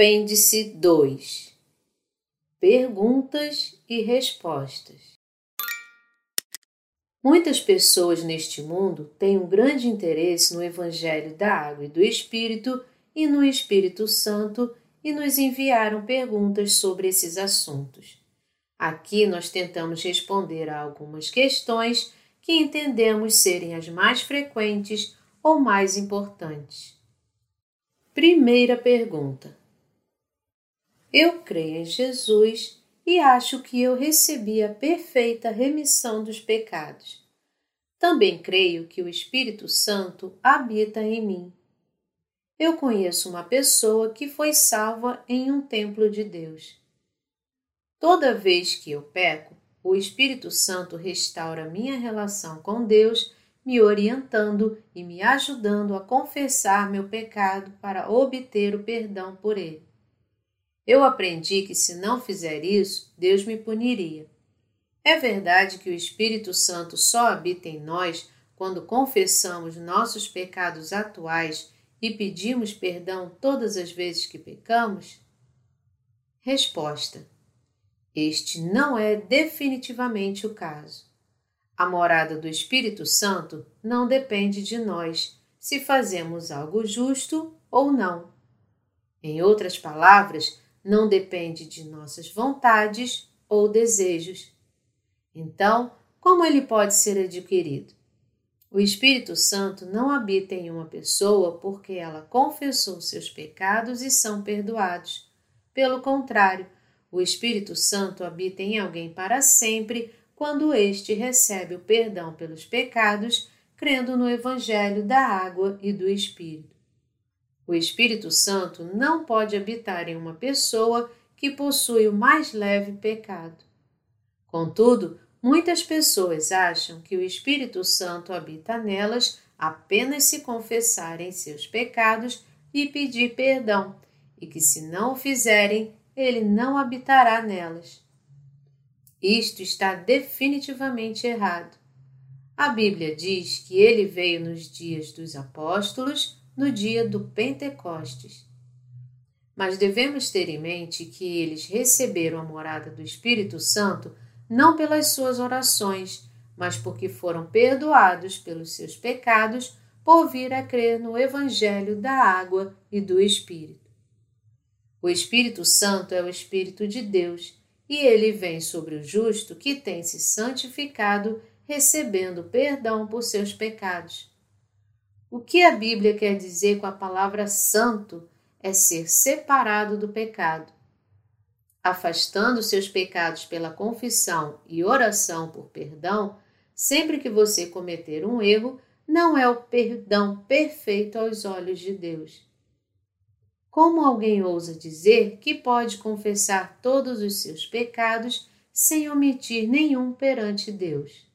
Apêndice 2 Perguntas e respostas. Muitas pessoas neste mundo têm um grande interesse no Evangelho da Água e do Espírito e no Espírito Santo e nos enviaram perguntas sobre esses assuntos. Aqui nós tentamos responder a algumas questões que entendemos serem as mais frequentes ou mais importantes. Primeira pergunta: Eu creio em Jesus e acho que eu recebi a perfeita remissão dos pecados. Também creio que o Espírito Santo habita em mim. Eu conheço uma pessoa que foi salva em um templo de Deus. Toda vez que eu peco, o Espírito Santo restaura minha relação com Deus, me orientando e me ajudando a confessar meu pecado para obter o perdão por ele. Eu aprendi que se não fizer isso, Deus me puniria. É verdade que o Espírito Santo só habita em nós quando confessamos nossos pecados atuais e pedimos perdão todas as vezes que pecamos? Resposta: este não é definitivamente o caso. A morada do Espírito Santo não depende de nós se fazemos algo justo ou não. Em outras palavras, não depende de nossas vontades ou desejos. Então, como ele pode ser adquirido? O Espírito Santo não habita em uma pessoa porque ela confessou seus pecados e são perdoados. Pelo contrário, o Espírito Santo habita em alguém para sempre quando este recebe o perdão pelos pecados, crendo no Evangelho da água e do Espírito. O Espírito Santo não pode habitar em uma pessoa que possui o mais leve pecado. Contudo, muitas pessoas acham que o Espírito Santo habita nelas apenas se confessarem seus pecados e pedir perdão, e que se não o fizerem, ele não habitará nelas. Isto está definitivamente errado. A Bíblia diz que ele veio nos dias dos apóstolos, no dia do Pentecostes. Mas devemos ter em mente que eles receberam a morada do Espírito Santo não pelas suas orações, mas porque foram perdoados pelos seus pecados por vir a crer no Evangelho da água e do Espírito. O Espírito Santo é o Espírito de Deus e ele vem sobre o justo que tem se santificado, recebendo perdão por seus pecados. O que a Bíblia quer dizer com a palavra santo é ser separado do pecado. Afastando seus pecados pela confissão e oração por perdão, sempre que você cometer um erro, não é o perdão perfeito aos olhos de Deus. Como alguém ousa dizer que pode confessar todos os seus pecados sem omitir nenhum perante Deus?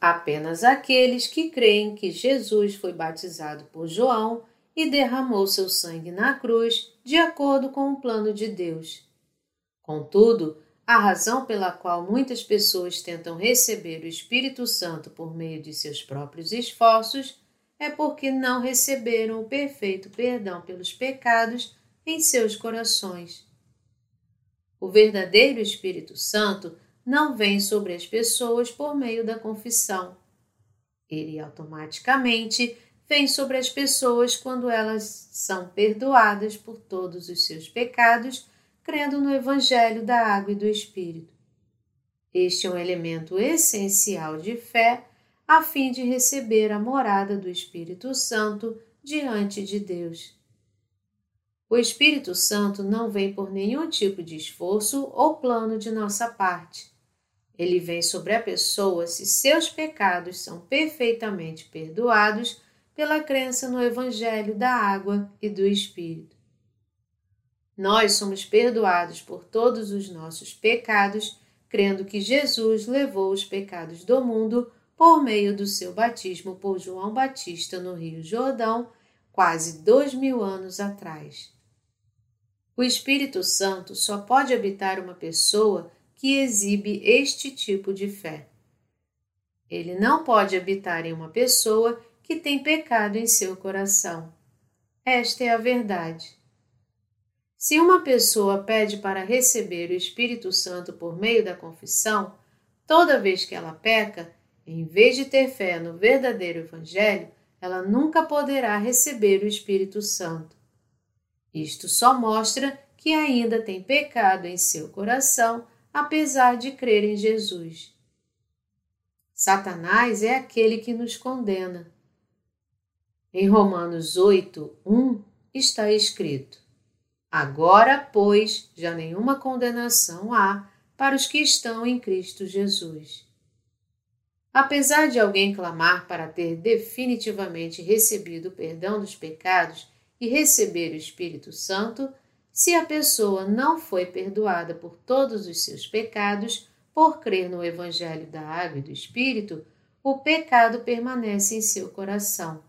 Apenas aqueles que creem que Jesus foi batizado por João e derramou seu sangue na cruz de acordo com o plano de Deus. Contudo, a razão pela qual muitas pessoas tentam receber o Espírito Santo por meio de seus próprios esforços é porque não receberam o perfeito perdão pelos pecados em seus corações. O verdadeiro Espírito Santo não vem sobre as pessoas por meio da confissão. Ele automaticamente vem sobre as pessoas quando elas são perdoadas por todos os seus pecados, crendo no Evangelho da Água e do Espírito. Este é um elemento essencial de fé a fim de receber a morada do Espírito Santo diante de Deus. O Espírito Santo não vem por nenhum tipo de esforço ou plano de nossa parte. Ele vem sobre a pessoa se seus pecados são perfeitamente perdoados pela crença no Evangelho da água e do Espírito. Nós somos perdoados por todos os nossos pecados, crendo que Jesus levou os pecados do mundo por meio do seu batismo por João Batista no Rio Jordão, quase dois mil anos atrás. O Espírito Santo só pode habitar uma pessoa que exibe este tipo de fé. Ele não pode habitar em uma pessoa que tem pecado em seu coração. Esta é a verdade. Se uma pessoa pede para receber o Espírito Santo por meio da confissão, toda vez que ela peca, em vez de ter fé no verdadeiro Evangelho, ela nunca poderá receber o Espírito Santo. Isto só mostra que ainda tem pecado em seu coração, apesar de crer em Jesus. Satanás é aquele que nos condena. Em Romanos 8, 1 está escrito: Agora, pois, já nenhuma condenação há para os que estão em Cristo Jesus. Apesar de alguém clamar para ter definitivamente recebido o perdão dos pecados e receber o Espírito Santo, se a pessoa não foi perdoada por todos os seus pecados por crer no Evangelho da Água e do Espírito, o pecado permanece em seu coração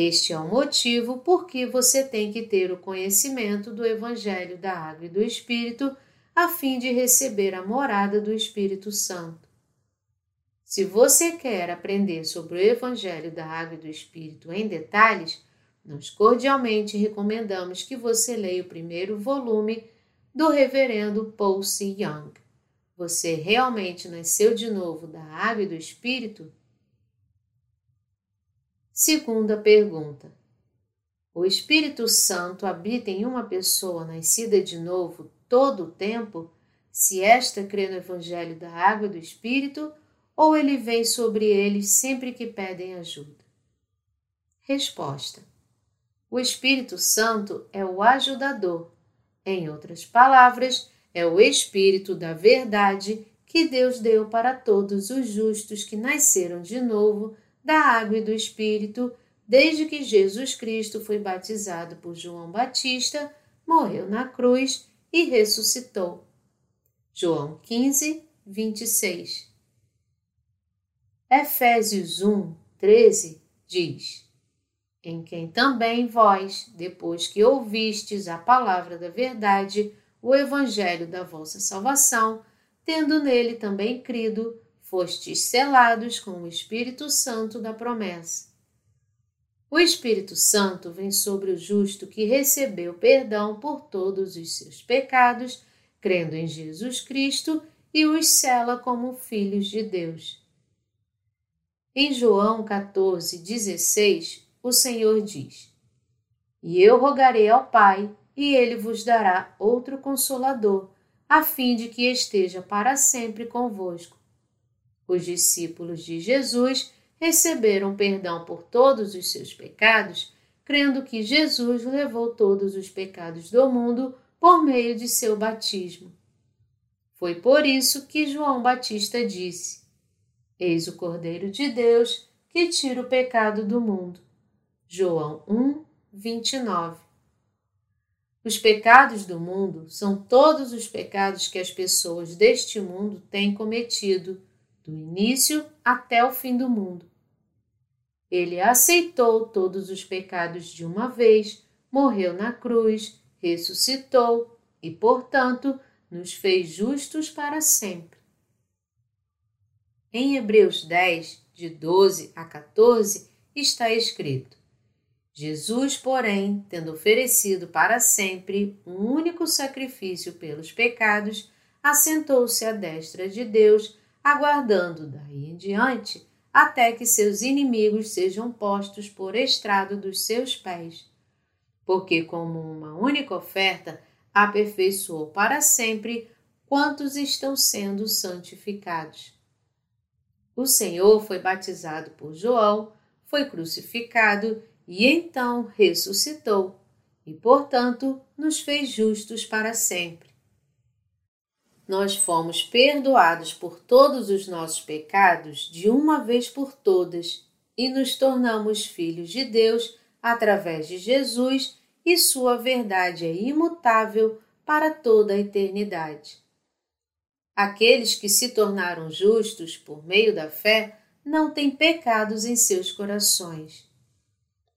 este é o motivo por que você tem que ter o conhecimento do Evangelho da Água e do Espírito, a fim de receber a morada do Espírito Santo. Se você quer aprender sobre o Evangelho da Água e do Espírito em detalhes, nós cordialmente recomendamos que você leia o primeiro volume do Reverendo Paul C. Young. Você realmente nasceu de novo da água e do Espírito? Segunda pergunta: O Espírito Santo habita em uma pessoa nascida de novo todo o tempo, se esta crê no Evangelho da Água e do Espírito, ou ele vem sobre eles sempre que pedem ajuda? Resposta: O Espírito Santo é o ajudador. Em outras palavras, é o Espírito da verdade que Deus deu para todos os justos que nasceram de novo da água e do Espírito, desde que Jesus Cristo foi batizado por João Batista, morreu na cruz e ressuscitou. João 15, 26. Efésios 1, 13 diz: Em quem também vós, depois que ouvistes a palavra da verdade, o evangelho da vossa salvação, tendo nele também crido, fostes selados com o Espírito Santo da promessa. O Espírito Santo vem sobre o justo que recebeu perdão por todos os seus pecados, crendo em Jesus Cristo e os sela como filhos de Deus. Em João 14, 16, o Senhor diz: E eu rogarei ao Pai, e ele vos dará outro consolador, a fim de que esteja para sempre convosco os discípulos de Jesus receberam perdão por todos os seus pecados, crendo que Jesus levou todos os pecados do mundo por meio de seu batismo. Foi por isso que João Batista disse: Eis o Cordeiro de Deus que tira o pecado do mundo. João 1, 29. Os pecados do mundo são todos os pecados que as pessoas deste mundo têm cometido do início até o fim do mundo. Ele aceitou todos os pecados de uma vez, morreu na cruz, ressuscitou e, portanto, nos fez justos para sempre. Em Hebreus 10, de 12 a 14, está escrito: Jesus, porém, tendo oferecido para sempre um único sacrifício pelos pecados, assentou-se à destra de Deus aguardando daí em diante até que seus inimigos sejam postos por estrado dos seus pés. Porque, como uma única oferta, aperfeiçoou para sempre quantos estão sendo santificados. O Senhor foi batizado por João, foi crucificado e então ressuscitou, e, portanto, nos fez justos para sempre nós fomos perdoados por todos os nossos pecados de uma vez por todas e nos tornamos filhos de Deus através de Jesus e sua verdade é imutável para toda a eternidade. Aqueles que se tornaram justos por meio da fé não têm pecados em seus corações.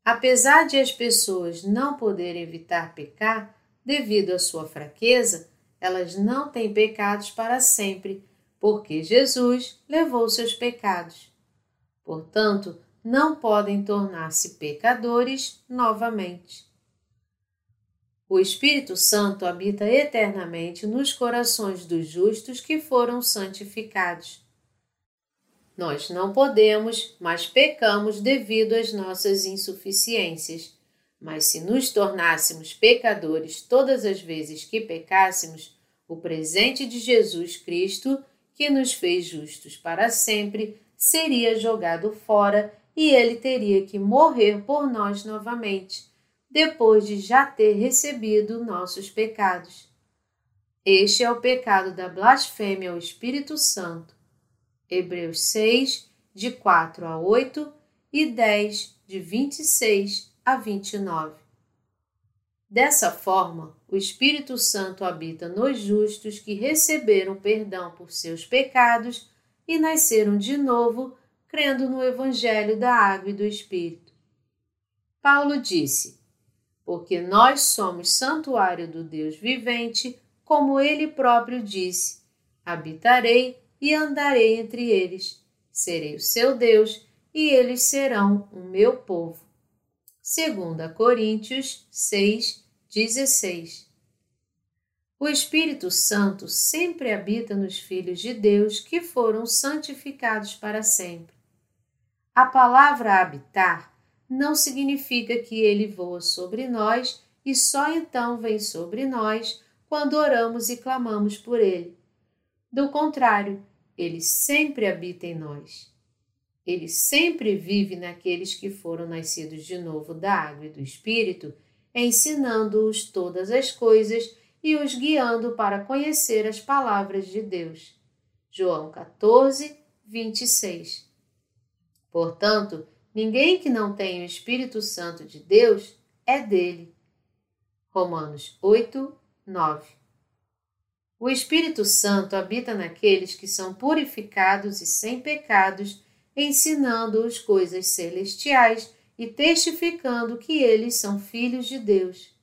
Apesar de as pessoas não poderem evitar pecar devido à sua fraqueza, elas não têm pecados para sempre, porque Jesus levou seus pecados. Portanto, não podem tornar-se pecadores novamente. O Espírito Santo habita eternamente nos corações dos justos que foram santificados. Nós não podemos, mas pecamos devido às nossas insuficiências. Mas se nos tornássemos pecadores todas as vezes que pecássemos, o presente de Jesus Cristo, que nos fez justos para sempre, seria jogado fora e ele teria que morrer por nós novamente depois de já ter recebido nossos pecados. Este é o pecado da blasfêmia ao Espírito Santo. Hebreus 6, de 4 a 8 e 10, de 26 a 29. Dessa forma, o Espírito Santo habita nos justos que receberam perdão por seus pecados e nasceram de novo, crendo no Evangelho da Água e do Espírito. Paulo disse: porque nós somos santuário do Deus vivente, como ele próprio disse: habitarei e andarei entre eles, serei o seu Deus e eles serão o meu povo. 2 Coríntios 6, 16 O Espírito Santo sempre habita nos filhos de Deus que foram santificados para sempre. A palavra habitar não significa que ele voa sobre nós e só então vem sobre nós quando oramos e clamamos por ele. Do contrário, ele sempre habita em nós. Ele sempre vive naqueles que foram nascidos de novo da água e do Espírito, ensinando-os todas as coisas e os guiando para conhecer as palavras de Deus. João 14, 26. Portanto, Ninguém que não tenha o Espírito Santo de Deus é dele. Romanos 8, 9. O Espírito Santo habita naqueles que são purificados e sem pecados, ensinando-os coisas celestiais e testificando que eles são filhos de Deus.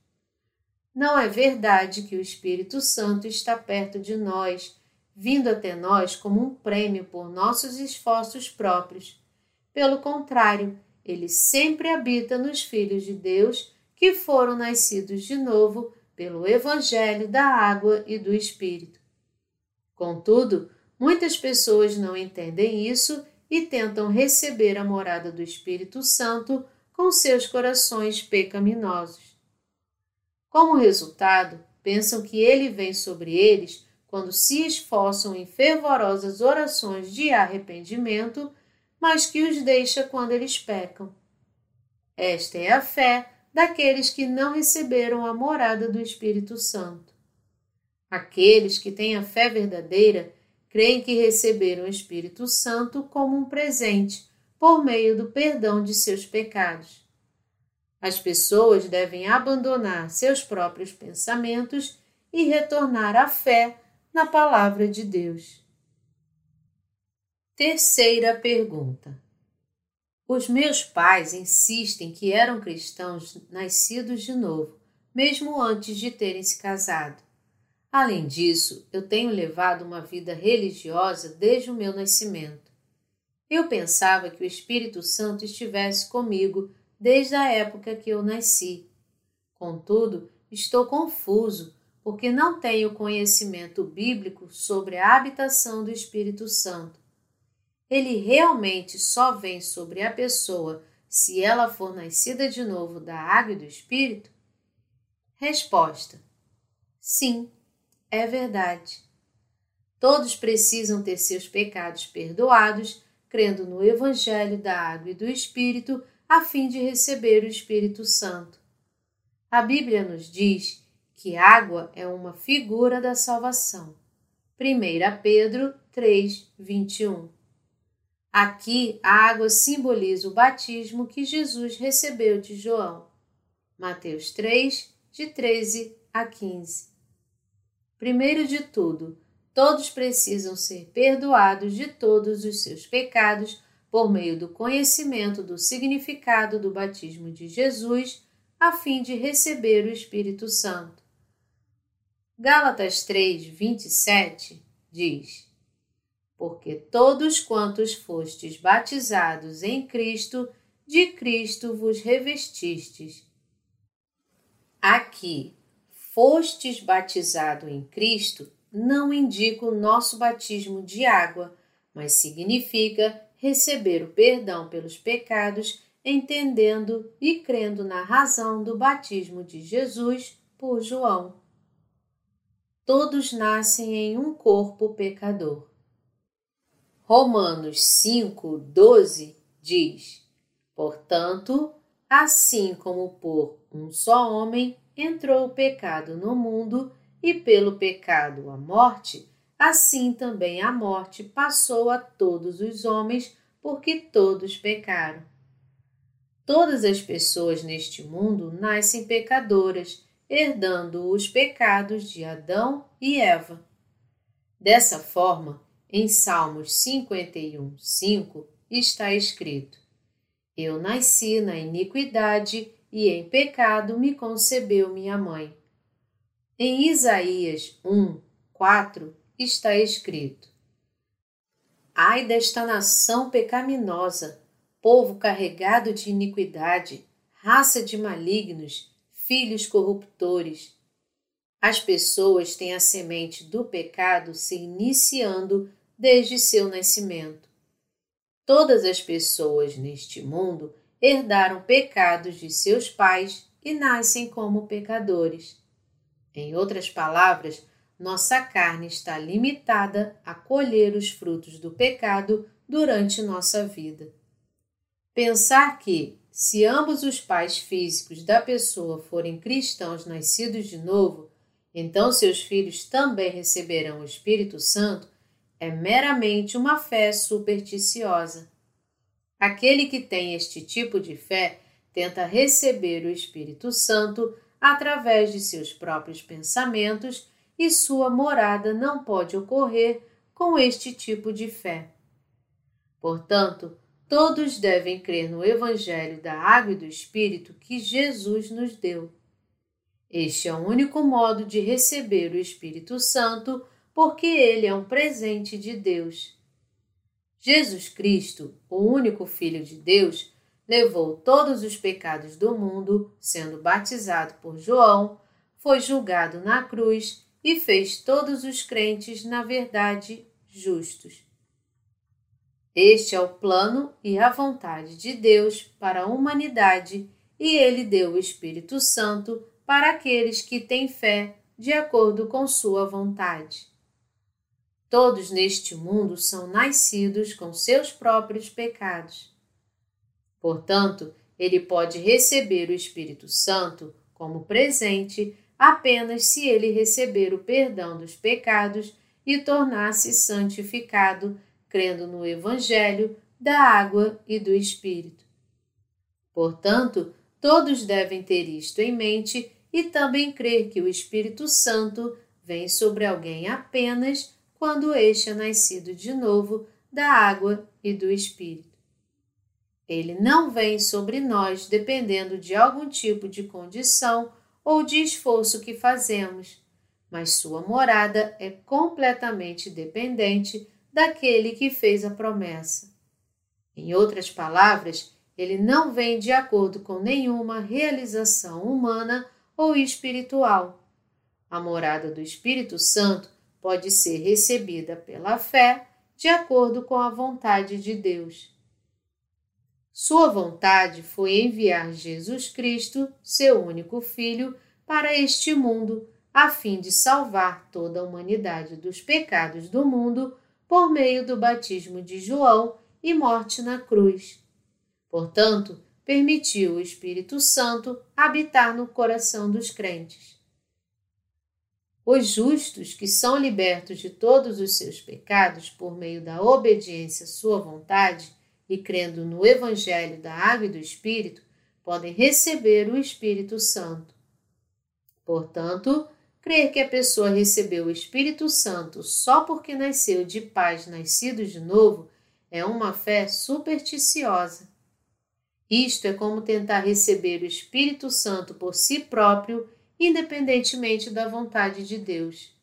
Não é verdade que o Espírito Santo está perto de nós, vindo até nós como um prêmio por nossos esforços próprios pelo contrário, ele sempre habita nos filhos de Deus que foram nascidos de novo pelo Evangelho da água e do Espírito. Contudo, muitas pessoas não entendem isso e tentam receber a morada do Espírito Santo com seus corações pecaminosos. Como resultado, pensam que ele vem sobre eles quando se esforçam em fervorosas orações de arrependimento mas que os deixa quando eles pecam. Esta é a fé daqueles que não receberam a morada do Espírito Santo. Aqueles que têm a fé verdadeira creem que receberam o Espírito Santo como um presente por meio do perdão de seus pecados. As pessoas devem abandonar seus próprios pensamentos e retornar à fé na Palavra de Deus. Terceira pergunta. Os meus pais insistem que eram cristãos nascidos de novo, mesmo antes de terem se casado. Além disso, eu tenho levado uma vida religiosa desde o meu nascimento. Eu pensava que o Espírito Santo estivesse comigo desde a época que eu nasci. Contudo, estou confuso porque não tenho conhecimento bíblico sobre a habitação do Espírito Santo ele realmente só vem sobre a pessoa se ela for nascida de novo da água e do Espírito? Resposta: Sim, é verdade. Todos precisam ter seus pecados perdoados, crendo no Evangelho da água e do Espírito, a fim de receber o Espírito Santo. A Bíblia nos diz que água é uma figura da salvação. 1 Pedro 3, 21. Aqui a água simboliza o batismo que Jesus recebeu de João. Mateus 3, de 13 a 15. Primeiro de tudo, todos precisam ser perdoados de todos os seus pecados por meio do conhecimento do significado do batismo de Jesus, a fim de receber o Espírito Santo. Gálatas 3, 27 diz porque todos quantos fostes batizados em Cristo, de Cristo vos revestistes. Aqui, fostes batizado em Cristo, não indica o nosso batismo de água, mas significa receber o perdão pelos pecados, entendendo e crendo na razão do batismo de Jesus por João. Todos nascem em um corpo pecador. Romanos 5, 12 diz: Portanto, assim como por um só homem entrou o pecado no mundo, e pelo pecado a morte, assim também a morte passou a todos os homens, porque todos pecaram. Todas as pessoas neste mundo nascem pecadoras, herdando os pecados de Adão e Eva. Dessa forma, em Salmos 51, 5 está escrito: Eu nasci na iniquidade e em pecado me concebeu minha mãe. Em Isaías 1, 4 está escrito: Ai desta nação pecaminosa, povo carregado de iniquidade, raça de malignos, filhos corruptores. As pessoas têm a semente do pecado se iniciando desde seu nascimento. Todas as pessoas neste mundo herdaram pecados de seus pais e nascem como pecadores. Em outras palavras, nossa carne está limitada a colher os frutos do pecado durante nossa vida. Pensar que, se ambos os pais físicos da pessoa forem cristãos nascidos de novo, então seus filhos também receberão o Espírito Santo é meramente uma fé supersticiosa. Aquele que tem este tipo de fé tenta receber o Espírito Santo através de seus próprios pensamentos e sua morada não pode ocorrer com este tipo de fé. Portanto, todos devem crer no Evangelho da Água e do Espírito que Jesus nos deu. Este é o único modo de receber o Espírito Santo porque ele é um presente de Deus. Jesus Cristo, o único Filho de Deus, levou todos os pecados do mundo, sendo batizado por João, foi julgado na cruz e fez todos os crentes, na verdade, justos. Este é o plano e a vontade de Deus para a humanidade, e ele deu o Espírito Santo para aqueles que têm fé de acordo com sua vontade. Todos neste mundo são nascidos com seus próprios pecados. Portanto, ele pode receber o Espírito Santo como presente apenas se ele receber o perdão dos pecados e tornar-se santificado, crendo no Evangelho da água e do Espírito. Portanto, todos devem ter isto em mente e também crer que o Espírito Santo vem sobre alguém apenas quando este é nascido de novo da água e do Espírito. Ele não vem sobre nós dependendo de algum tipo de condição ou de esforço que fazemos, mas sua morada é completamente dependente daquele que fez a promessa. Em outras palavras, ele não vem de acordo com nenhuma realização humana ou espiritual. A morada do Espírito Santo pode ser recebida pela fé de acordo com a vontade de Deus. Sua vontade foi enviar Jesus Cristo, seu único Filho, para este mundo, a fim de salvar toda a humanidade dos pecados do mundo por meio do batismo de João e morte na cruz. Portanto, permitiu o Espírito Santo habitar no coração dos crentes. Os justos, que são libertos de todos os seus pecados por meio da obediência à sua vontade e crendo no Evangelho da Água e do Espírito, podem receber o Espírito Santo. Portanto, crer que a pessoa recebeu o Espírito Santo só porque nasceu de pais nascidos de novo é uma fé supersticiosa. Isto é como tentar receber o Espírito Santo por si próprio independentemente da vontade de Deus.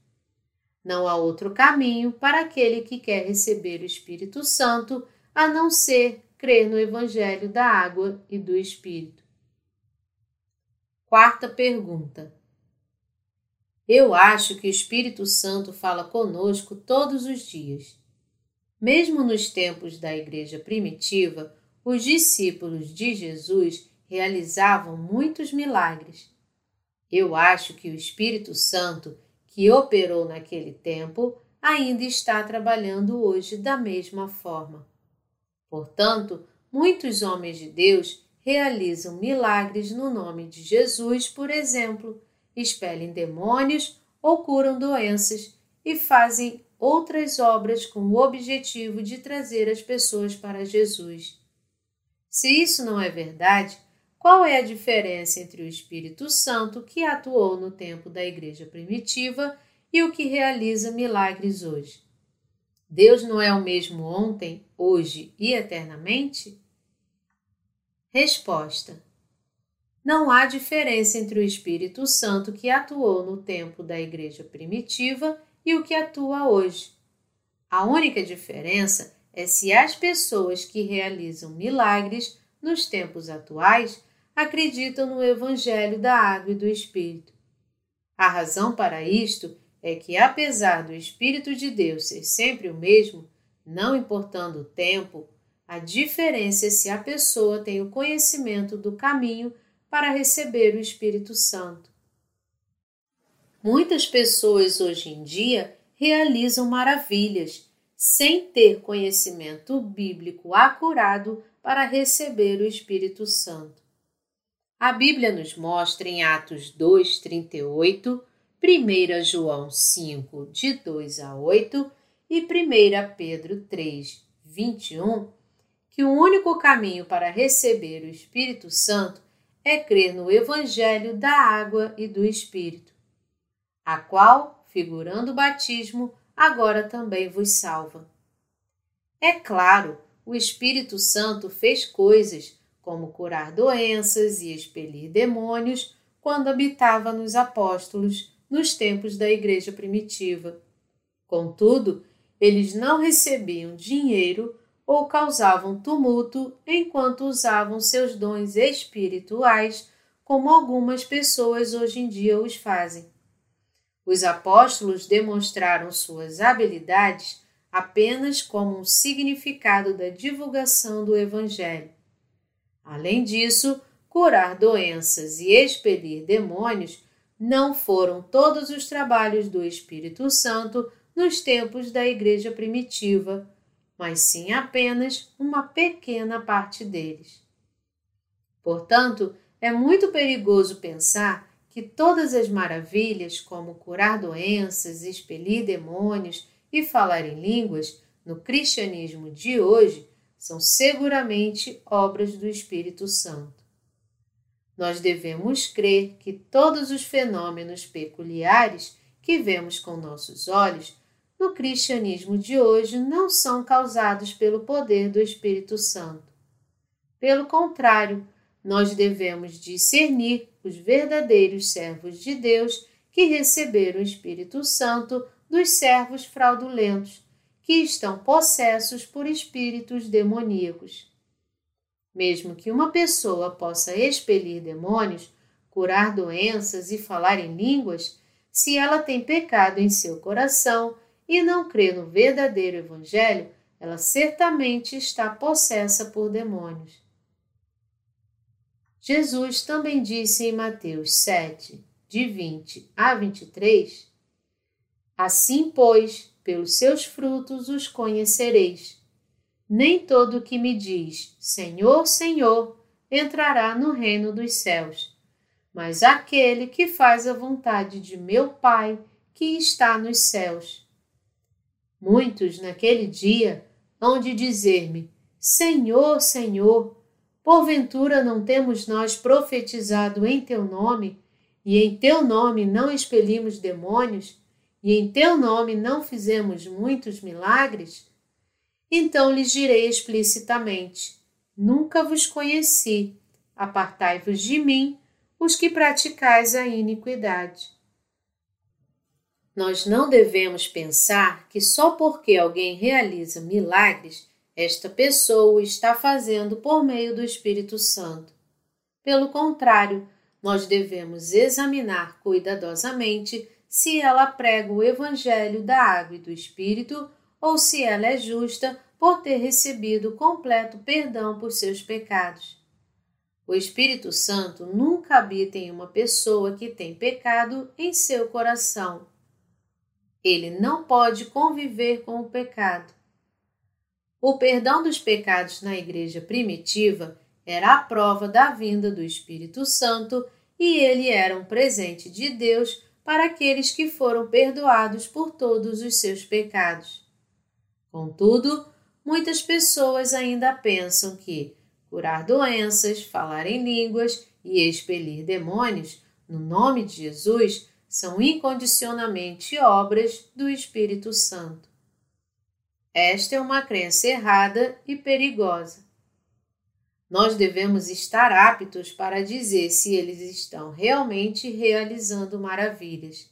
Não há outro caminho para aquele que quer receber o Espírito Santo a não ser crer no Evangelho da água e do Espírito. Quarta pergunta. Eu acho que o Espírito Santo fala conosco todos os dias. Mesmo nos tempos da Igreja primitiva, os discípulos de Jesus realizavam muitos milagres. Eu acho que o Espírito Santo, que operou naquele tempo, ainda está trabalhando hoje da mesma forma. Portanto, muitos homens de Deus realizam milagres no nome de Jesus, por exemplo, expelem demônios ou curam doenças e fazem outras obras com o objetivo de trazer as pessoas para Jesus. Se isso não é verdade, qual é a diferença entre o Espírito Santo que atuou no tempo da Igreja primitiva e o que realiza milagres hoje? Deus não é o mesmo ontem, hoje e eternamente? Resposta: Não há diferença entre o Espírito Santo que atuou no tempo da Igreja primitiva e o que atua hoje. A única diferença é se as pessoas que realizam milagres nos tempos atuais acreditam no Evangelho da Água e do Espírito. A razão para isto é que, apesar do Espírito de Deus ser sempre o mesmo, não importando o tempo, a diferença é se a pessoa tem o conhecimento do caminho para receber o Espírito Santo. Muitas pessoas hoje em dia realizam maravilhas sem ter conhecimento bíblico acurado para receber o Espírito Santo. A Bíblia nos mostra em Atos 2, 38, 1 João 5, de 2 a 8 e 1 Pedro 3, 21, que o único caminho para receber o Espírito Santo é crer no Evangelho da água e do Espírito, a qual, figurando o batismo, agora também vos salva. É claro, o Espírito Santo fez coisas como curar doenças e expelir demônios, quando habitava nos apóstolos nos tempos da Igreja primitiva. Contudo, eles não recebiam dinheiro ou causavam tumulto enquanto usavam seus dons espirituais, como algumas pessoas hoje em dia os fazem. Os apóstolos demonstraram suas habilidades apenas como um significado da divulgação do Evangelho. Além disso, curar doenças e expelir demônios não foram todos os trabalhos do Espírito Santo nos tempos da Igreja primitiva, mas sim apenas uma pequena parte deles. Portanto, é muito perigoso pensar que todas as maravilhas, como curar doenças, expelir demônios e falar em línguas, no cristianismo de hoje, são seguramente obras do Espírito Santo. Nós devemos crer que todos os fenômenos peculiares que vemos com nossos olhos no cristianismo de hoje não são causados pelo poder do Espírito Santo. Pelo contrário, nós devemos discernir os verdadeiros servos de Deus que receberam o Espírito Santo dos servos fraudulentos que estão possessos por espíritos demoníacos. Mesmo que uma pessoa possa expelir demônios, curar doenças e falar em línguas, se ela tem pecado em seu coração e não crê no verdadeiro Evangelho, ela certamente está possessa por demônios. Jesus também disse em Mateus 7, de 20 a 23: Assim, pois, pelos seus frutos os conhecereis. Nem todo o que me diz Senhor, Senhor entrará no reino dos céus, mas aquele que faz a vontade de meu Pai que está nos céus. Muitos naquele dia hão de dizer-me: Senhor, Senhor, porventura não temos nós profetizado em teu nome, e em teu nome não expelimos demônios? E em teu nome não fizemos muitos milagres? Então lhes direi explicitamente: Nunca vos conheci. Apartai-vos de mim, os que praticais a iniquidade. Nós não devemos pensar que só porque alguém realiza milagres, esta pessoa está fazendo por meio do Espírito Santo. Pelo contrário, nós devemos examinar cuidadosamente se ela prega o Evangelho da água e do Espírito ou se ela é justa por ter recebido completo perdão por seus pecados. O Espírito Santo nunca habita em uma pessoa que tem pecado em seu coração. Ele não pode conviver com o pecado. O perdão dos pecados na igreja primitiva era a prova da vinda do Espírito Santo e ele era um presente de Deus para aqueles que foram perdoados por todos os seus pecados. Contudo, muitas pessoas ainda pensam que curar doenças, falar em línguas e expelir demônios no nome de Jesus são incondicionalmente obras do Espírito Santo. Esta é uma crença errada e perigosa. Nós devemos estar aptos para dizer se eles estão realmente realizando maravilhas.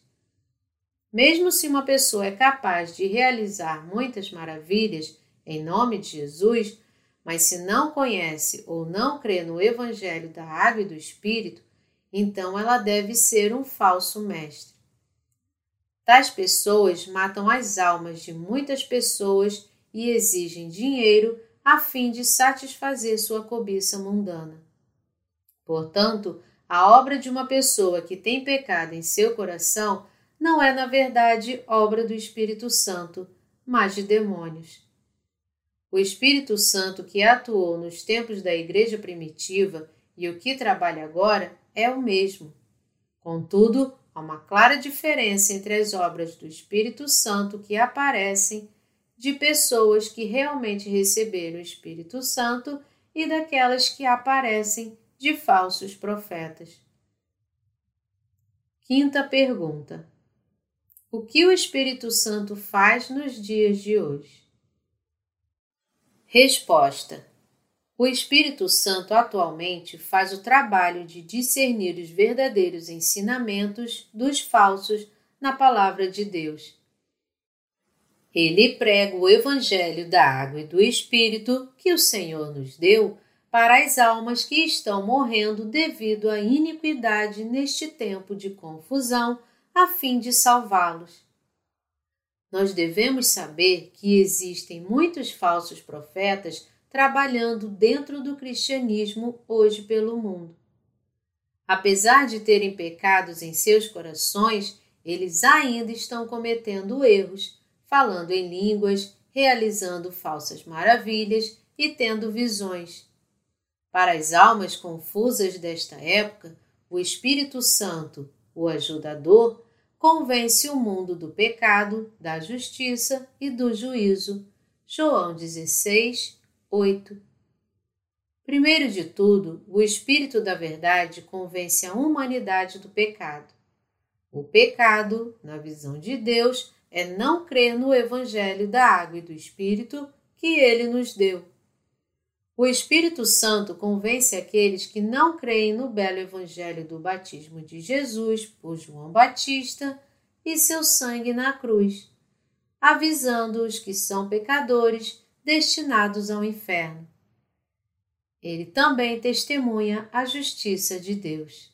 Mesmo se uma pessoa é capaz de realizar muitas maravilhas em nome de Jesus, mas se não conhece ou não crê no Evangelho da Água e do Espírito, então ela deve ser um falso mestre. Tais pessoas matam as almas de muitas pessoas e exigem dinheiro a fim de satisfazer sua cobiça mundana. Portanto, a obra de uma pessoa que tem pecado em seu coração não é, na verdade, obra do Espírito Santo, mas de demônios. O Espírito Santo que atuou nos tempos da Igreja primitiva e o que trabalha agora é o mesmo. Contudo, há uma clara diferença entre as obras do Espírito Santo que aparecem de pessoas que realmente receberam o Espírito Santo e daquelas que aparecem de falsos profetas. Quinta pergunta: O que o Espírito Santo faz nos dias de hoje? Resposta: o Espírito Santo atualmente faz o trabalho de discernir os verdadeiros ensinamentos dos falsos na Palavra de Deus. Ele prega o Evangelho da água e do Espírito que o Senhor nos deu para as almas que estão morrendo devido à iniquidade neste tempo de confusão, a fim de salvá-los. Nós devemos saber que existem muitos falsos profetas trabalhando dentro do cristianismo hoje pelo mundo. Apesar de terem pecados em seus corações, eles ainda estão cometendo erros, falando em línguas, realizando falsas maravilhas e tendo visões. Para as almas confusas desta época, o Espírito Santo, o ajudador, convence o mundo do pecado, da justiça e do juízo. João 16, 8. Primeiro de tudo, o Espírito da Verdade convence a humanidade do pecado. O pecado, na visão de Deus, é não crer no Evangelho da Água e do Espírito que ele nos deu. O Espírito Santo convence aqueles que não creem no belo Evangelho do batismo de Jesus por João Batista e seu sangue na cruz, avisando os que são pecadores destinados ao inferno. Ele também testemunha a justiça de Deus.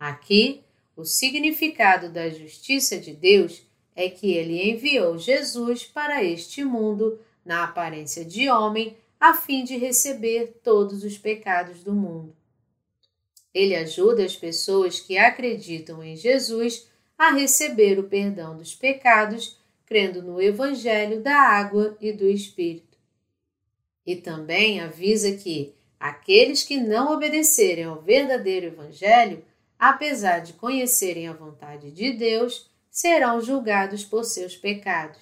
Aqui, o significado da justiça de Deus é que ele enviou Jesus para este mundo na aparência de homem, a fim de receber todos os pecados do mundo. Ele ajuda as pessoas que acreditam em Jesus a receber o perdão dos pecados crendo no Evangelho da água e do Espírito. E também avisa que aqueles que não obedecerem ao verdadeiro Evangelho, apesar de conhecerem a vontade de Deus, serão julgados por seus pecados.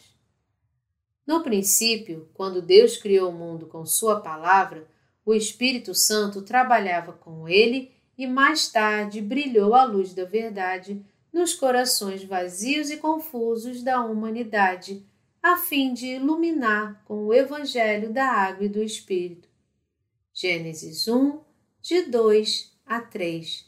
No princípio, quando Deus criou o mundo com Sua palavra, o Espírito Santo trabalhava com ele e mais tarde brilhou a luz da verdade nos corações vazios e confusos da humanidade, a fim de iluminar com o Evangelho da Água e do Espírito. Gênesis 1, de 2 a 3.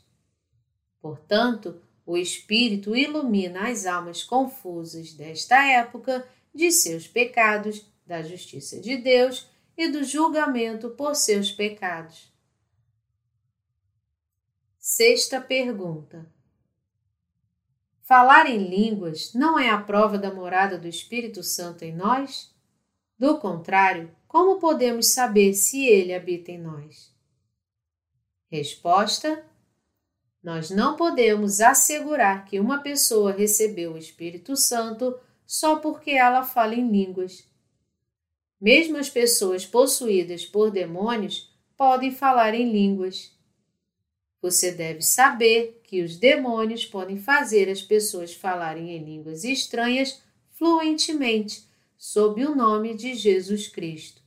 Portanto, o Espírito ilumina as almas confusas desta época de seus pecados, da justiça de Deus e do julgamento por seus pecados. Sexta pergunta: Falar em línguas não é a prova da morada do Espírito Santo em nós? Do contrário, como podemos saber se ele habita em nós? Resposta: Nós não podemos assegurar que uma pessoa recebeu o Espírito Santo só porque ela fala em línguas. Mesmo as pessoas possuídas por demônios podem falar em línguas. Você deve saber que os demônios podem fazer as pessoas falarem em línguas estranhas fluentemente, sob o nome de Jesus Cristo.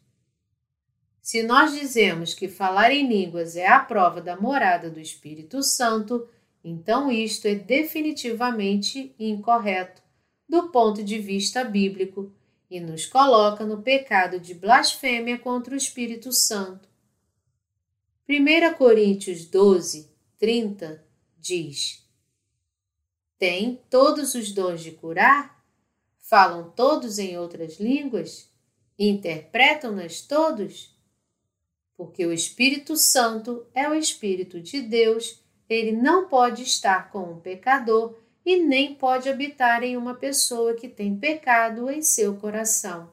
Se nós dizemos que falar em línguas é a prova da morada do Espírito Santo, então isto é definitivamente incorreto do ponto de vista bíblico e nos coloca no pecado de blasfêmia contra o Espírito Santo. 1 Coríntios 12, 30 diz: Tem todos os dons de curar? Falam todos em outras línguas? Interpretam-nas todos? Porque o Espírito Santo é o Espírito de Deus, ele não pode estar com um pecador e nem pode habitar em uma pessoa que tem pecado em seu coração.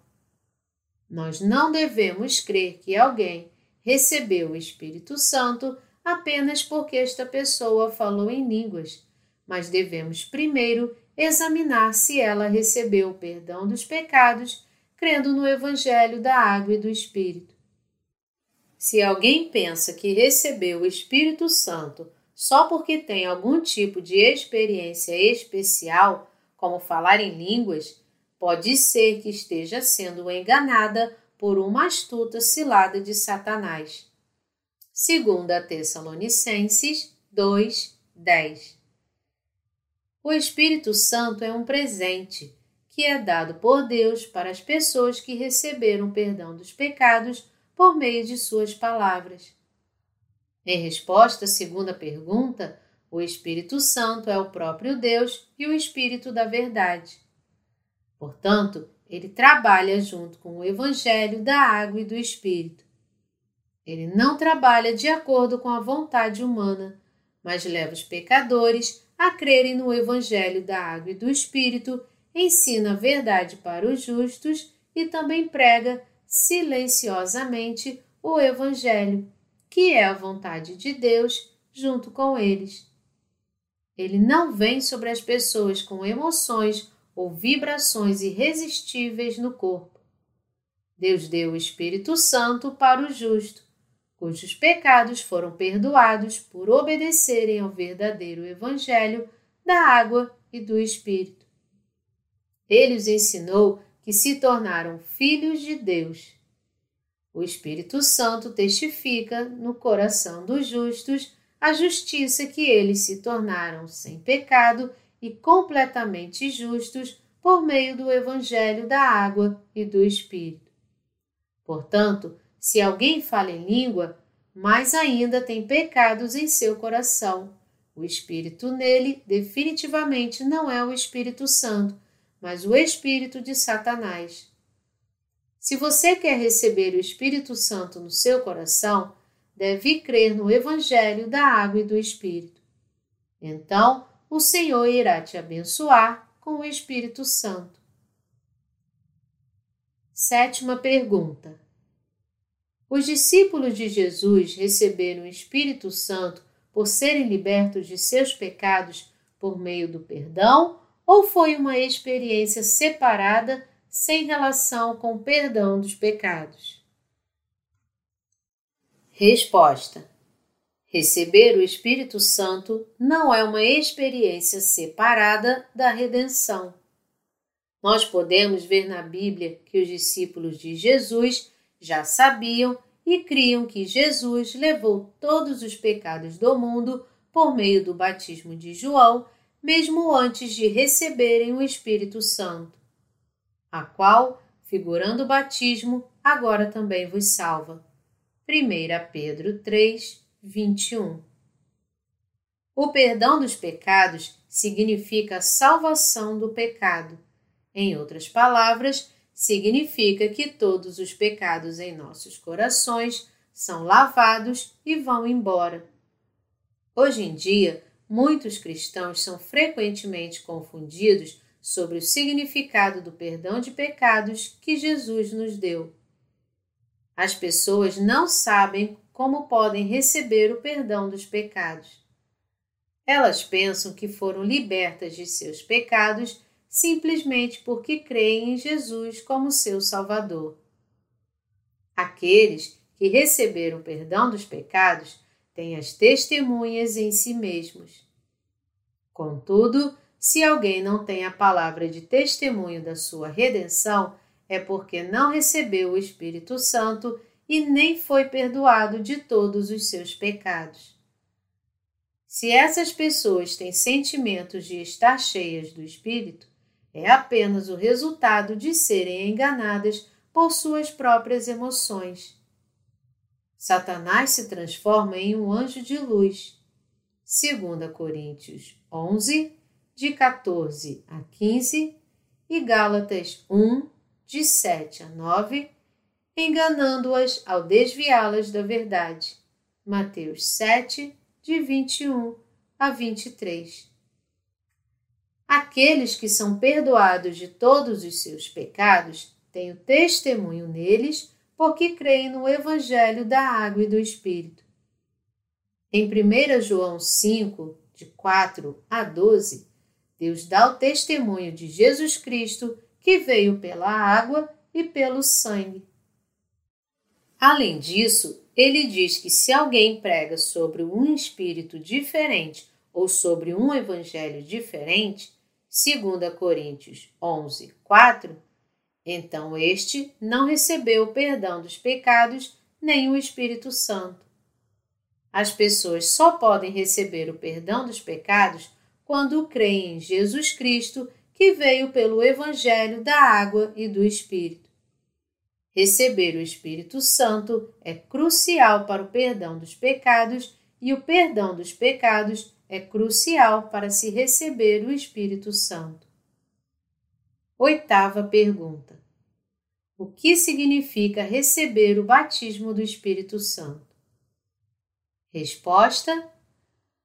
Nós não devemos crer que alguém recebeu o Espírito Santo apenas porque esta pessoa falou em línguas, mas devemos primeiro examinar se ela recebeu o perdão dos pecados, crendo no Evangelho da Água e do Espírito. Se alguém pensa que recebeu o Espírito Santo só porque tem algum tipo de experiência especial, como falar em línguas, pode ser que esteja sendo enganada por uma astuta cilada de Satanás. Segunda Tessalonicenses 2, 10 O Espírito Santo é um presente que é dado por Deus para as pessoas que receberam perdão dos pecados por meio de suas palavras. Em resposta à segunda pergunta, o Espírito Santo é o próprio Deus e o Espírito da Verdade. Portanto, ele trabalha junto com o Evangelho da Água e do Espírito. Ele não trabalha de acordo com a vontade humana, mas leva os pecadores a crerem no Evangelho da Água e do Espírito, ensina a verdade para os justos e também prega silenciosamente o Evangelho, que é a vontade de Deus, junto com eles. Ele não vem sobre as pessoas com emoções ou vibrações irresistíveis no corpo. Deus deu o Espírito Santo para o justo, cujos pecados foram perdoados por obedecerem ao verdadeiro Evangelho da água e do Espírito. Ele os ensinou que se tornaram filhos de Deus. O Espírito Santo testifica no coração dos justos a justiça que eles se tornaram sem pecado e completamente justos por meio do Evangelho da água e do Espírito. Portanto, se alguém fala em língua, mais ainda tem pecados em seu coração. O Espírito nele definitivamente não é o Espírito Santo, mas o Espírito de Satanás. Se você quer receber o Espírito Santo no seu coração, deve crer no Evangelho da Água e do Espírito. Então, o Senhor irá te abençoar com o Espírito Santo. Sétima pergunta: os discípulos de Jesus receberam o Espírito Santo por serem libertos de seus pecados por meio do perdão ou foi uma experiência separada sem relação com o perdão dos pecados? Resposta: Receber o Espírito Santo não é uma experiência separada da redenção. Nós podemos ver na Bíblia que os discípulos de Jesus já sabiam e criam que Jesus levou todos os pecados do mundo por meio do batismo de João, mesmo antes de receberem o Espírito Santo, a qual, figurando o batismo, agora também vos salva. 1 Pedro 3, 21 O perdão dos pecados significa salvação do pecado. Em outras palavras, significa que todos os pecados em nossos corações são lavados e vão embora. Hoje em dia, muitos cristãos são frequentemente confundidos sobre o significado do perdão de pecados que Jesus nos deu. As pessoas não sabem como podem receber o perdão dos pecados. Elas pensam que foram libertas de seus pecados simplesmente porque creem em Jesus como seu Salvador. Aqueles que receberam o perdão dos pecados têm as testemunhas em si mesmos. Contudo, se alguém não tem a palavra de testemunho da sua redenção, é porque não recebeu o Espírito Santo e nem foi perdoado de todos os seus pecados. Se essas pessoas têm sentimentos de estar cheias do Espírito, é apenas o resultado de serem enganadas por suas próprias emoções. Satanás se transforma em um anjo de luz. 2 Coríntios 11, de 14 a 15 e Gálatas 1, de 7 a 9, enganando-as ao desviá-las da verdade. Mateus 7, de 21 a 23. Aqueles que são perdoados de todos os seus pecados têm o testemunho neles porque creem no Evangelho da Água e do Espírito. Em 1 João 5, de 4 a 12, Deus dá o testemunho de Jesus Cristo que veio pela água e pelo sangue. Além disso, ele diz que se alguém prega sobre um espírito diferente ou sobre um evangelho diferente, 2 Coríntios 11, 4, então este não recebeu o perdão dos pecados nem o Espírito Santo. As pessoas só podem receber o perdão dos pecados quando creem em Jesus Cristo, que veio pelo Evangelho da água e do Espírito. Receber o Espírito Santo é crucial para o perdão dos pecados e o perdão dos pecados é crucial para se receber o Espírito Santo. Oitava pergunta: O que significa receber o batismo do Espírito Santo? Resposta: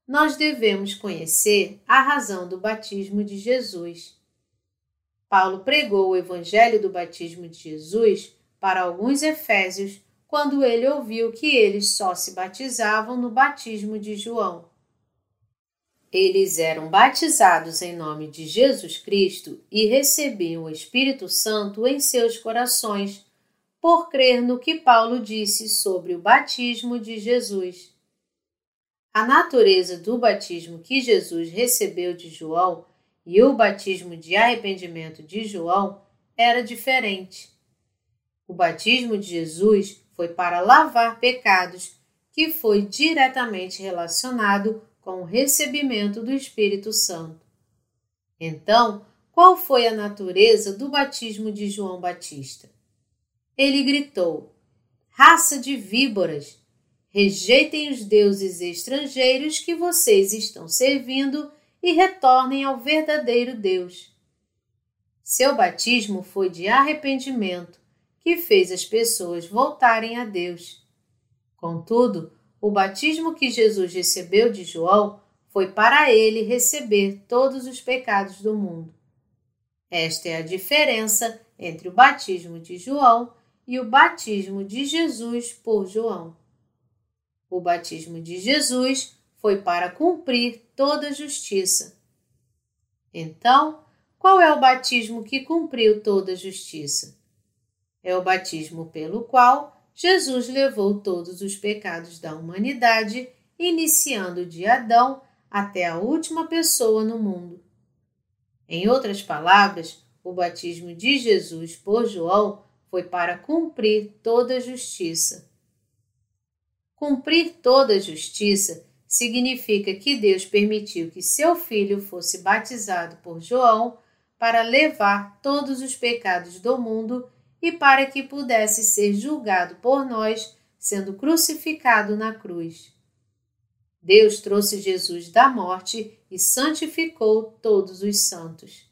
Nós devemos conhecer a razão do batismo de Jesus. Paulo pregou o Evangelho do batismo de Jesus para alguns efésios quando ele ouviu que eles só se batizavam no batismo de João. Eles eram batizados em nome de Jesus Cristo e recebiam o Espírito Santo em seus corações, por crer no que Paulo disse sobre o batismo de Jesus. A natureza do batismo que Jesus recebeu de João e o batismo de arrependimento de João era diferente. O batismo de Jesus foi para lavar pecados, que foi diretamente relacionado com o recebimento do Espírito Santo. Então, qual foi a natureza do batismo de João Batista? Ele gritou: Raça de víboras! Rejeitem os deuses estrangeiros que vocês estão servindo e retornem ao verdadeiro Deus. Seu batismo foi de arrependimento que fez as pessoas voltarem a Deus. Contudo, o batismo que Jesus recebeu de João foi para ele receber todos os pecados do mundo. Esta é a diferença entre o batismo de João e o batismo de Jesus por João. O batismo de Jesus foi para cumprir toda a justiça. Então, qual é o batismo que cumpriu toda a justiça? É o batismo pelo qual Jesus levou todos os pecados da humanidade, iniciando de Adão até a última pessoa no mundo. Em outras palavras, o batismo de Jesus por João foi para cumprir toda a justiça. Cumprir toda a justiça significa que Deus permitiu que seu filho fosse batizado por João para levar todos os pecados do mundo e para que pudesse ser julgado por nós, sendo crucificado na cruz. Deus trouxe Jesus da morte e santificou todos os santos.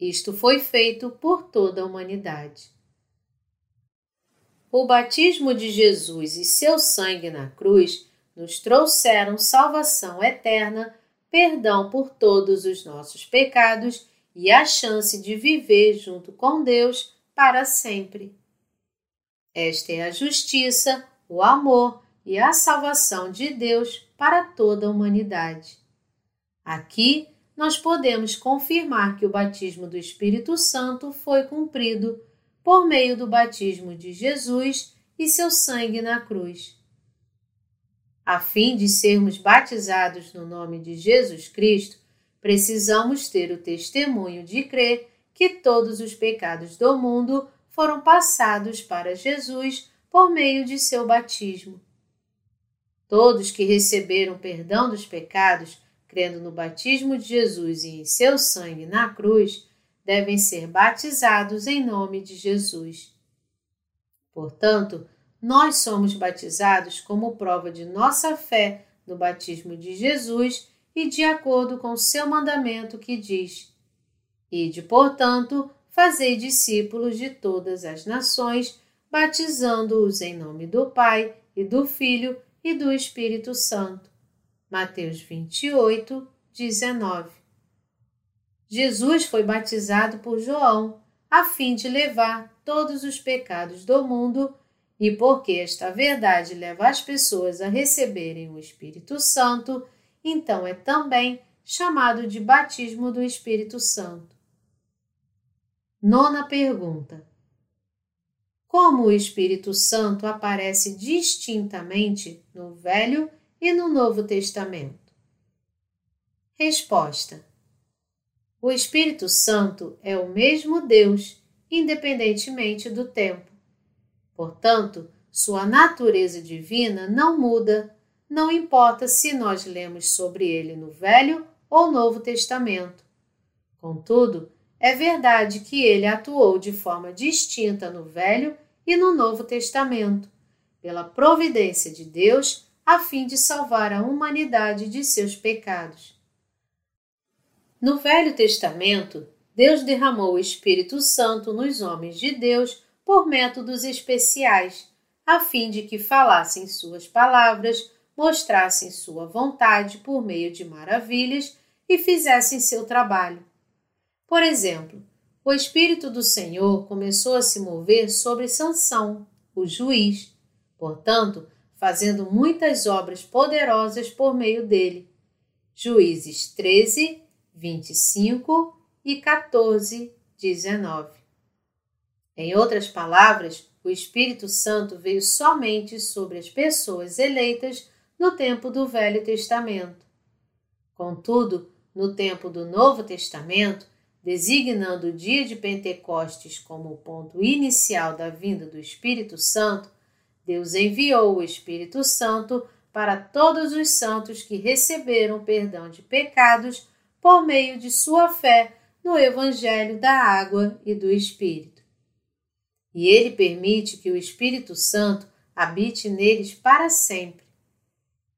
Isto foi feito por toda a humanidade. O batismo de Jesus e seu sangue na cruz nos trouxeram salvação eterna, perdão por todos os nossos pecados e a chance de viver junto com Deus para sempre. Esta é a justiça, o amor e a salvação de Deus para toda a humanidade. Aqui nós podemos confirmar que o batismo do Espírito Santo foi cumprido por meio do batismo de Jesus e seu sangue na cruz. A fim de sermos batizados no nome de Jesus Cristo, precisamos ter o testemunho de crer que todos os pecados do mundo foram passados para Jesus por meio de seu batismo. Todos que receberam perdão dos pecados crendo no batismo de Jesus e em seu sangue na cruz, devem ser batizados em nome de Jesus. Portanto, nós somos batizados como prova de nossa fé no batismo de Jesus e de acordo com seu mandamento que diz: Ide, portanto, fazei discípulos de todas as nações, batizando-os em nome do Pai e do Filho e do Espírito Santo Mateus 28, 19. Jesus foi batizado por João a fim de levar todos os pecados do mundo e porque esta verdade leva as pessoas a receberem o Espírito Santo, então é também chamado de batismo do Espírito Santo. Nona pergunta: Como o Espírito Santo aparece distintamente no Velho e no Novo Testamento? Resposta: O Espírito Santo é o mesmo Deus, independentemente do tempo. Portanto, sua natureza divina não muda, não importa se nós lemos sobre ele no Velho ou Novo Testamento. Contudo, é verdade que ele atuou de forma distinta no Velho e no Novo Testamento, pela providência de Deus a fim de salvar a humanidade de seus pecados. No Velho Testamento, Deus derramou o Espírito Santo nos homens de Deus por métodos especiais, a fim de que falassem suas palavras, mostrassem sua vontade por meio de maravilhas e fizessem seu trabalho. Por exemplo, o Espírito do Senhor começou a se mover sobre Sansão, o juiz. Portanto, fazendo muitas obras poderosas por meio dele. Juízes 13, 25 e 14, 19. Em outras palavras, o Espírito Santo veio somente sobre as pessoas eleitas no tempo do Velho Testamento. Contudo, no tempo do Novo Testamento, designando o dia de Pentecostes como o ponto inicial da vinda do Espírito Santo, Deus enviou o Espírito Santo para todos os santos que receberam perdão de pecados por meio de sua fé no Evangelho da Água e do Espírito. E ele permite que o Espírito Santo habite neles para sempre.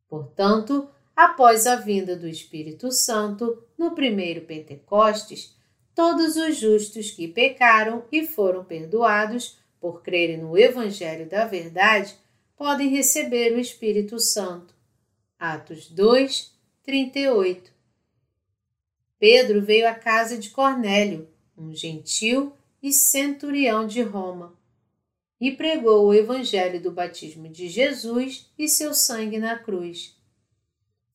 Portanto, após a vinda do Espírito Santo, no primeiro Pentecostes, todos os justos que pecaram e foram perdoados por crerem no Evangelho da Verdade, podem receber o Espírito Santo. Atos 2, 38. Pedro veio à casa de Cornélio, um gentil e centurião de Roma, e pregou o Evangelho do batismo de Jesus e seu sangue na cruz.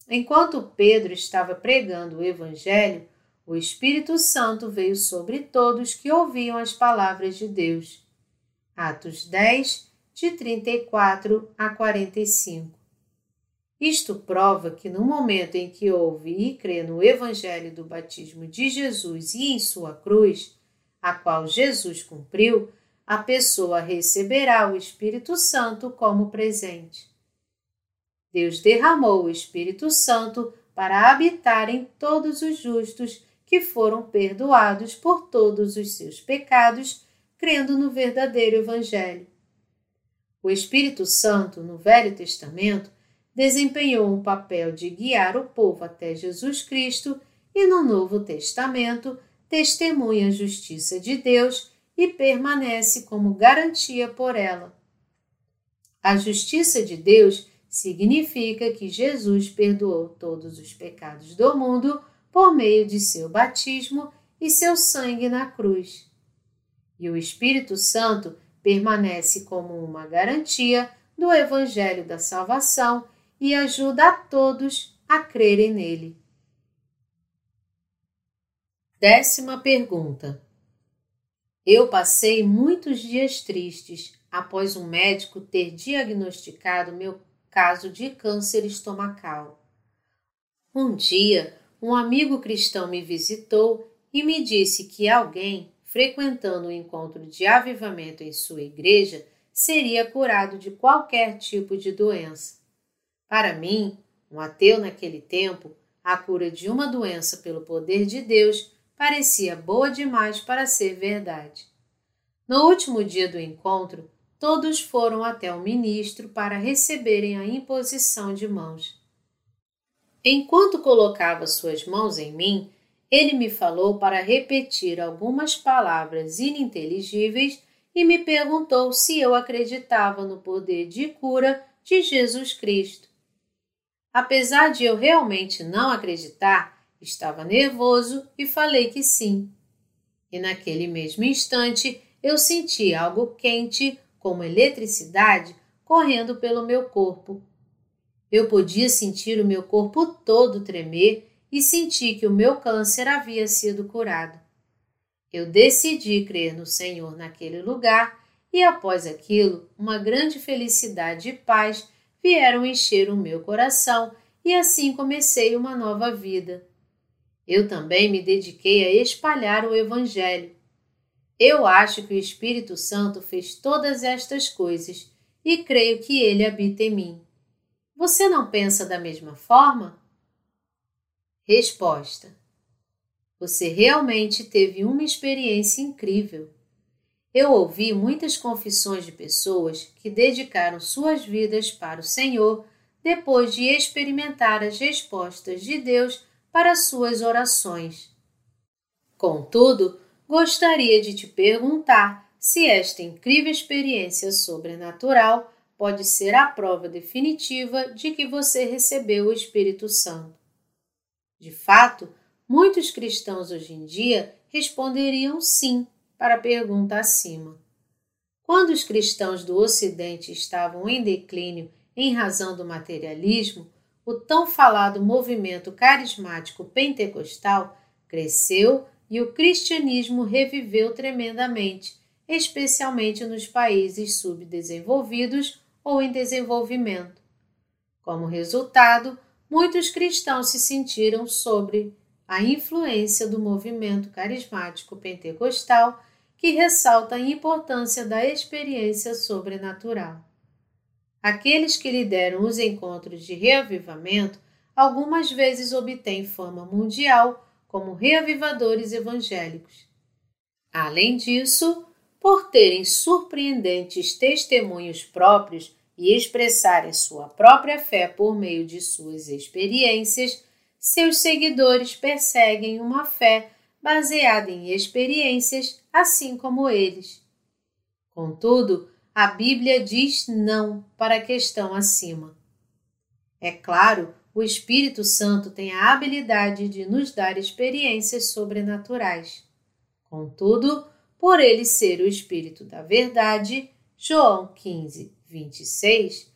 Enquanto Pedro estava pregando o Evangelho, o Espírito Santo veio sobre todos que ouviam as palavras de Deus. Atos 10, de 34 a 45. Isto prova que no momento em que ouve e crê no Evangelho do batismo de Jesus e em sua cruz, a qual Jesus cumpriu, a pessoa receberá o Espírito Santo como presente. Deus derramou o Espírito Santo para habitar em todos os justos que foram perdoados por todos os seus pecados crendo no verdadeiro Evangelho. O Espírito Santo, no Velho Testamento, desempenhou um papel de guiar o povo até Jesus Cristo e no Novo Testamento testemunha a justiça de Deus e permanece como garantia por ela. A justiça de Deus significa que Jesus perdoou todos os pecados do mundo por meio de seu batismo e seu sangue na cruz. E o Espírito Santo permanece como uma garantia do Evangelho da Salvação e ajuda a todos a crerem nele. Décima pergunta. Eu passei muitos dias tristes após um médico ter diagnosticado meu caso de câncer estomacal. Um dia, um amigo cristão me visitou e me disse que alguém, frequentando o um encontro de avivamento em sua igreja, seria curado de qualquer tipo de doença. Para mim, um ateu naquele tempo, a cura de uma doença pelo poder de Deus parecia boa demais para ser verdade. No último dia do encontro, todos foram até o ministro para receberem a imposição de mãos. Enquanto colocava suas mãos em mim, ele me falou para repetir algumas palavras ininteligíveis e me perguntou se eu acreditava no poder de cura de Jesus Cristo. Apesar de eu realmente não acreditar, Estava nervoso e falei que sim. E naquele mesmo instante eu senti algo quente, como eletricidade, correndo pelo meu corpo. Eu podia sentir o meu corpo todo tremer e senti que o meu câncer havia sido curado. Eu decidi crer no Senhor naquele lugar e após aquilo, uma grande felicidade e paz vieram encher o meu coração e assim comecei uma nova vida. Eu também me dediquei a espalhar o Evangelho. Eu acho que o Espírito Santo fez todas estas coisas e creio que ele habita em mim. Você não pensa da mesma forma? Resposta: Você realmente teve uma experiência incrível. Eu ouvi muitas confissões de pessoas que dedicaram suas vidas para o Senhor depois de experimentar as respostas de Deus para suas orações. Contudo, gostaria de te perguntar se esta incrível experiência sobrenatural pode ser a prova definitiva de que você recebeu o Espírito Santo. De fato, muitos cristãos hoje em dia responderiam sim para a pergunta acima. Quando os cristãos do Ocidente estavam em declínio em razão do materialismo, o tão falado movimento carismático pentecostal cresceu e o cristianismo reviveu tremendamente, especialmente nos países subdesenvolvidos ou em desenvolvimento. Como resultado, muitos cristãos se sentiram sobre a influência do movimento carismático pentecostal, que ressalta a importância da experiência sobrenatural. Aqueles que lideram os encontros de reavivamento algumas vezes obtêm fama mundial como reavivadores evangélicos. Além disso, por terem surpreendentes testemunhos próprios e expressarem sua própria fé por meio de suas experiências, seus seguidores perseguem uma fé baseada em experiências, assim como eles. Contudo, a Bíblia diz não para a questão acima. É claro, o Espírito Santo tem a habilidade de nos dar experiências sobrenaturais. Contudo, por ele ser o Espírito da Verdade, João 15, 26,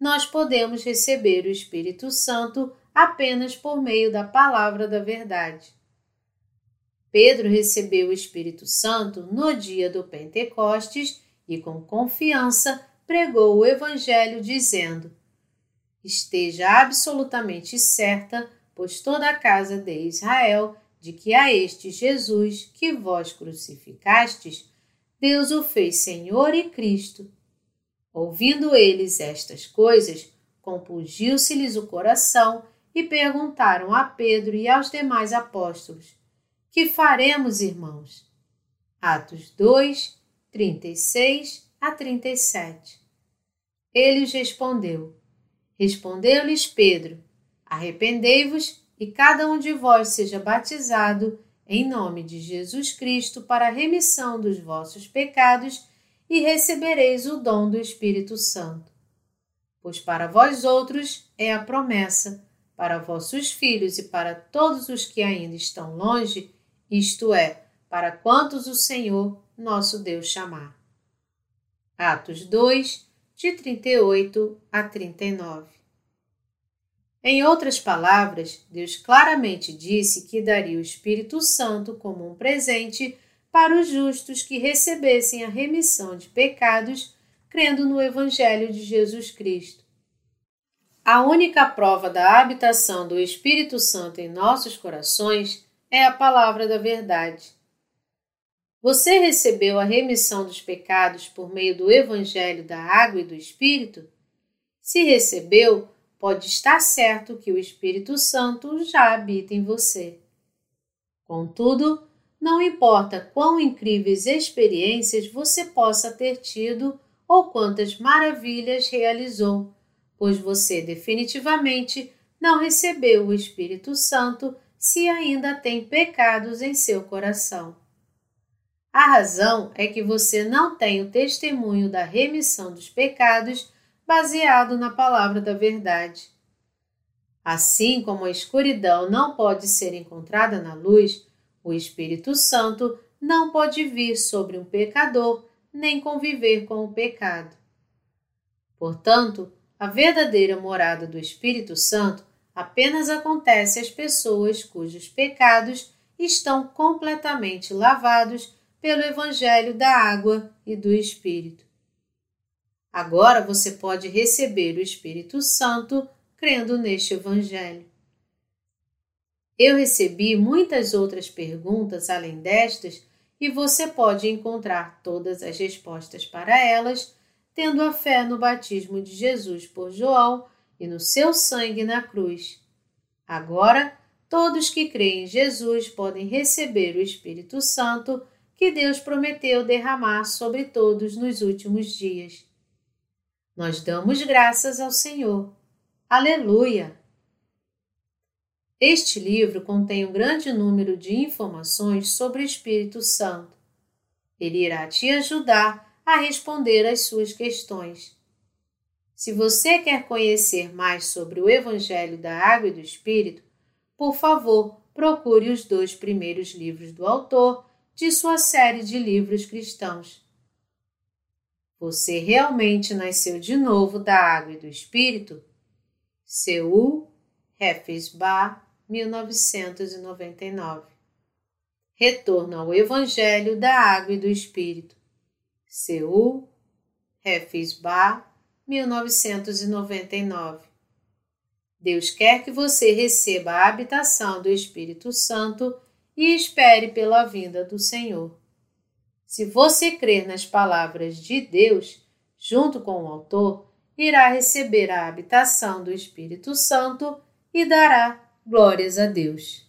nós podemos receber o Espírito Santo apenas por meio da palavra da verdade. Pedro recebeu o Espírito Santo no dia do Pentecostes e com confiança pregou o Evangelho, dizendo: Esteja absolutamente certa, pois toda a casa de Israel, de que a este Jesus que vós crucificastes, Deus o fez Senhor e Cristo. Ouvindo eles estas coisas, compungiu-se-lhes o coração e perguntaram a Pedro e aos demais apóstolos: Que faremos, irmãos? Atos 2, 36 a 37. Ele respondeu: Respondeu-lhes Pedro: Arrependei-vos e cada um de vós seja batizado em nome de Jesus Cristo para a remissão dos vossos pecados e recebereis o dom do Espírito Santo. Pois para vós outros é a promessa, para vossos filhos e para todos os que ainda estão longe, isto é, para quantos o Senhor, nosso Deus, chamar. Atos 2, de 38 a 39. Em outras palavras, Deus claramente disse que daria o Espírito Santo como um presente para os justos que recebessem a remissão de pecados crendo no Evangelho de Jesus Cristo. A única prova da habitação do Espírito Santo em nossos corações é a palavra da verdade. Você recebeu a remissão dos pecados por meio do Evangelho da Água e do Espírito? Se recebeu, pode estar certo que o Espírito Santo já habita em você. Contudo, não importa quão incríveis experiências você possa ter tido ou quantas maravilhas realizou, pois você definitivamente não recebeu o Espírito Santo se ainda tem pecados em seu coração. A razão é que você não tem o testemunho da remissão dos pecados baseado na palavra da verdade. Assim como a escuridão não pode ser encontrada na luz, o Espírito Santo não pode vir sobre um pecador nem conviver com o pecado. Portanto, a verdadeira morada do Espírito Santo apenas acontece às pessoas cujos pecados estão completamente lavados pelo Evangelho da Água e do Espírito. Agora você pode receber o Espírito Santo crendo neste Evangelho. Eu recebi muitas outras perguntas além destas e você pode encontrar todas as respostas para elas tendo a fé no batismo de Jesus por João e no seu sangue na cruz. Agora, todos que creem em Jesus podem receber o Espírito Santo que Deus prometeu derramar sobre todos nos últimos dias. Nós damos graças ao Senhor. Aleluia! Este livro contém um grande número de informações sobre o Espírito Santo. Ele irá te ajudar a responder às suas questões. Se você quer conhecer mais sobre o Evangelho da Água e do Espírito, por favor, procure os dois primeiros livros do autor de sua série de livros cristãos. Você realmente nasceu de novo da água e do Espírito? Seul, Hefesba, 1999. Retorno ao Evangelho da Água e do Espírito. Seul, Hefesba, 1999. Deus quer que você receba a habitação do Espírito Santo e espere pela vinda do Senhor. Se você crer nas palavras de Deus, junto com o Autor, irá receber a habitação do Espírito Santo e dará glórias a Deus.